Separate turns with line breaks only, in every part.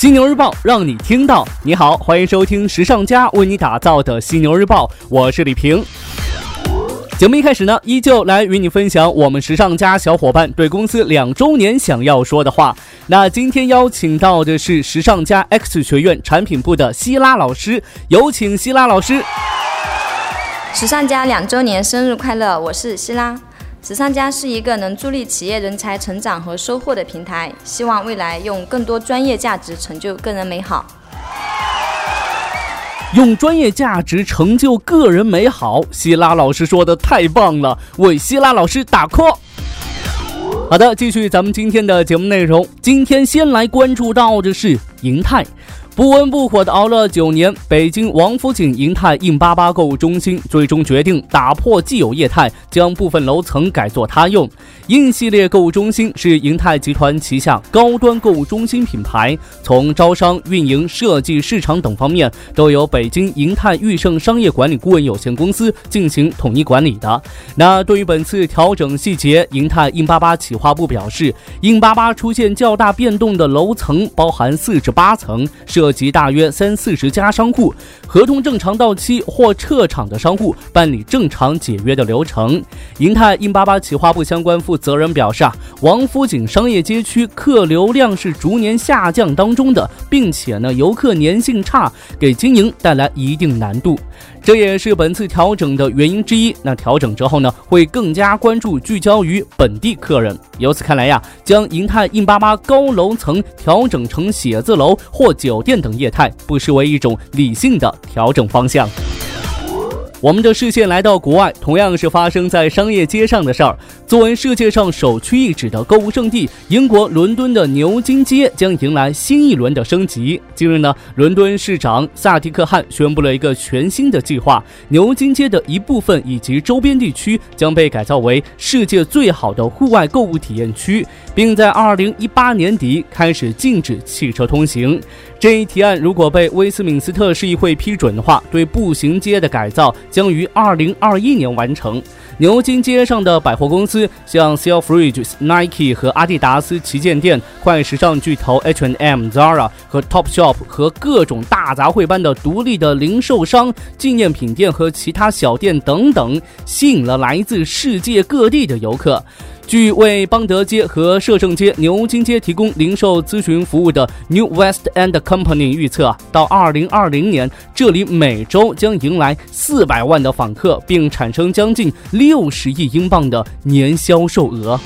犀牛日报让你听到。你好，欢迎收听时尚家为你打造的犀牛日报，我是李平。节目一开始呢，依旧来与你分享我们时尚家小伙伴对公司两周年想要说的话。那今天邀请到的是时尚家 X 学院产品部的希拉老师，有请希拉老师。
时尚家两周年生日快乐！我是希拉。慈善家是一个能助力企业人才成长和收获的平台，希望未来用更多专业价值成就个人美好。
用专业价值成就个人美好，希拉老师说的太棒了，为希拉老师打 call。好的，继续咱们今天的节目内容。今天先来关注到的是银泰。不温不火的熬了九年，北京王府井银泰印巴巴购物中心最终决定打破既有业态，将部分楼层改作他用。印系列购物中心是银泰集团旗下高端购物中心品牌，从招商、运营、设计、市场等方面都由北京银泰裕盛商业管理顾问有限公司进行统一管理的。那对于本次调整细节，银泰印巴巴企划部表示，印巴巴出现较大变动的楼层包含四十八层。涉及大约三四十家商户，合同正常到期或撤场的商户办理正常解约的流程。银泰印巴巴企划部相关负责人表示啊，王府井商业街区客流量是逐年下降当中的，并且呢游客粘性差，给经营带来一定难度。这也是本次调整的原因之一。那调整之后呢，会更加关注聚焦于本地客人。由此看来呀，将银泰印巴巴高楼层调整成写字楼或酒店等业态，不失为一种理性的调整方向。我们的视线来到国外，同样是发生在商业街上的事儿。作为世界上首屈一指的购物圣地，英国伦敦的牛津街将迎来新一轮的升级。近日呢，伦敦市长萨迪克汗宣布了一个全新的计划：牛津街的一部分以及周边地区将被改造为世界最好的户外购物体验区，并在二零一八年底开始禁止汽车通行。这一提案如果被威斯敏斯特市议会批准的话，对步行街的改造将于二零二一年完成。牛津街上的百货公司，像 Selfridges、Nike 和阿迪达斯旗舰店、快时尚巨头 H&M、Zara 和 Topshop 和各种大杂烩般的独立的零售商、纪念品店和其他小店等等，吸引了来自世界各地的游客。据为邦德街和摄政街、牛津街提供零售咨询服务的 New West End Company 预测，到2020年，这里每周将迎来400万的访客，并产生将近60亿英镑的年销售额。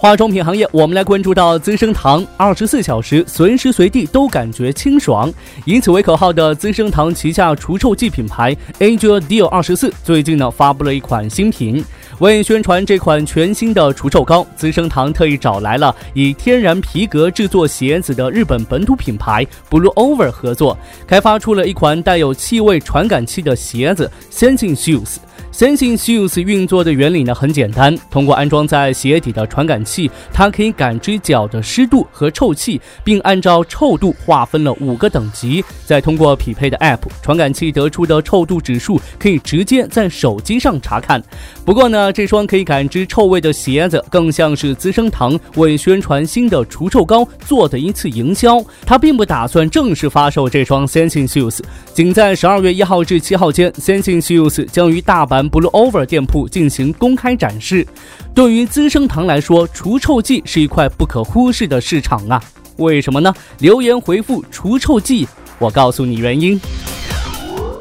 化妆品行业，我们来关注到资生堂，二十四小时随时随地都感觉清爽。以此为口号的资生堂旗下除臭剂品牌 Angel Deal 二十四最近呢发布了一款新品。为宣传这款全新的除臭膏，资生堂特意找来了以天然皮革制作鞋子的日本本土品牌 Blue Over 合作，开发出了一款带有气味传感器的鞋子 Sensing Shoes。Sensing Shoes 运作的原理呢很简单，通过安装在鞋底的传感器，它可以感知脚的湿度和臭气，并按照臭度划分了五个等级，再通过匹配的 App，传感器得出的臭度指数可以直接在手机上查看。不过呢，这双可以感知臭味的鞋子更像是资生堂为宣传新的除臭膏做的一次营销，它并不打算正式发售这双 Sensing Shoes，仅在十二月一号至七号间，Sensing Shoes 将于大阪。Blue Over 店铺进行公开展示。对于资生堂来说，除臭剂是一块不可忽视的市场啊！为什么呢？留言回复“除臭剂”，我告诉你原因。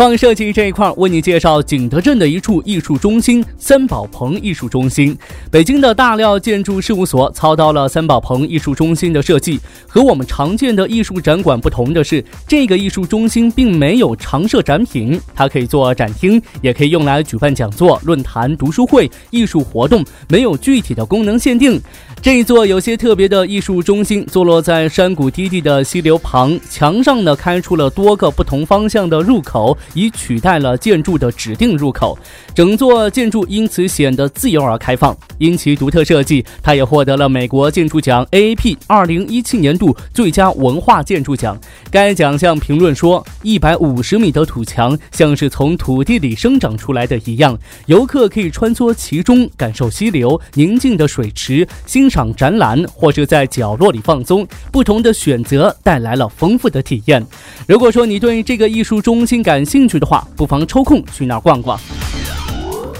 创设计这一块，为你介绍景德镇的一处艺术中心——三宝棚艺术中心。北京的大料建筑事务所操刀了三宝棚艺术中心的设计。和我们常见的艺术展馆不同的是，这个艺术中心并没有常设展品，它可以做展厅，也可以用来举办讲座、论坛、读书会、艺术活动，没有具体的功能限定。这一座有些特别的艺术中心，坐落在山谷低地的溪流旁，墙上呢开出了多个不同方向的入口。
已取代了建筑的指定入口，整座建筑因此显得自由而开放。因其独特设计，它也获得了美国建筑奖 AAP 二零一七年度最佳文化建筑奖。该奖项评论说，一百五十米的土墙像是从土地里生长出来的一样，游客可以穿梭其中，感受溪流、宁静的水池、欣赏展览，或者在角落里放松。不同的选择带来了丰富的体验。如果说你对这个艺术中心感兴趣的话，不妨抽空去那儿逛逛。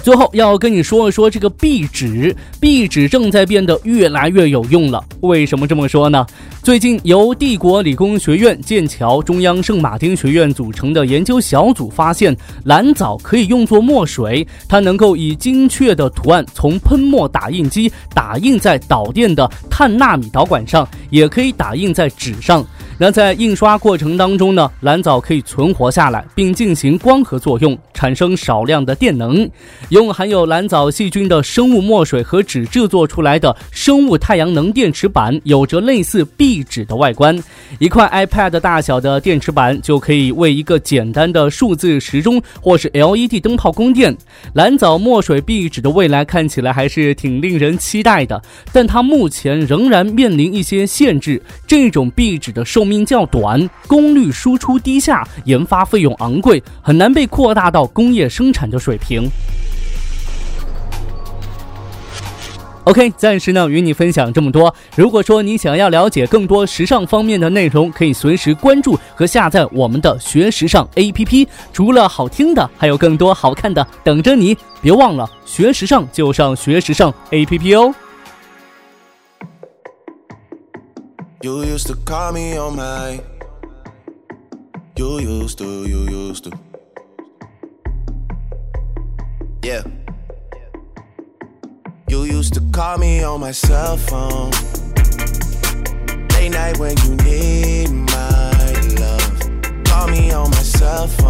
最后要跟你说一说这个壁纸，壁纸正在变得越来越有用了。为什么这么说呢？最近由帝国理工学院、剑桥、中央圣马丁学院组成的研究小组发现，蓝藻可以用作墨水，它能够以精确的图案从喷墨打印机打印在导电的碳纳米导管上，也可以打印在纸上。那在印刷过程当中呢，蓝藻可以存活下来，并进行光合作用，产生少量的电能。用含有蓝藻细菌的生物墨水和纸制作出来的生物太阳能电池板，有着类似壁纸的外观。一块 iPad 大小的电池板就可以为一个简单的数字时钟或是 LED 灯泡供电。蓝藻墨水壁纸的未来看起来还是挺令人期待的，但它目前仍然面临一些限制。这种壁纸的寿命命较短，功率输出低下，研发费用昂贵，很难被扩大到工业生产的水平。OK，暂时呢与你分享这么多。如果说你想要了解更多时尚方面的内容，可以随时关注和下载我们的学时尚 APP。除了好听的，还有更多好看的等着你。别忘了学时尚就上学时尚 APP 哦。You used to call me on my. You used to, you used to. Yeah. You used to call me on my cell phone. Late night when you need my love. Call me on my cell phone.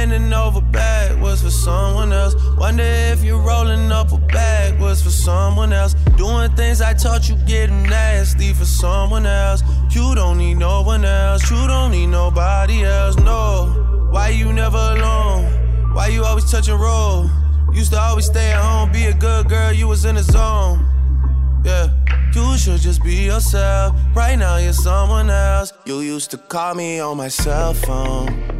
bending over backwards for someone else. Wonder if you're rolling up a backwards for someone else. Doing things I taught you getting nasty for someone else. You don't need no one else. You don't need nobody else. No. Why you never alone? Why you always touch and roll? Used to always stay at home, be a good girl. You was in the zone. Yeah. You should just be yourself. Right now, you're someone else. You used to call me on my cell phone.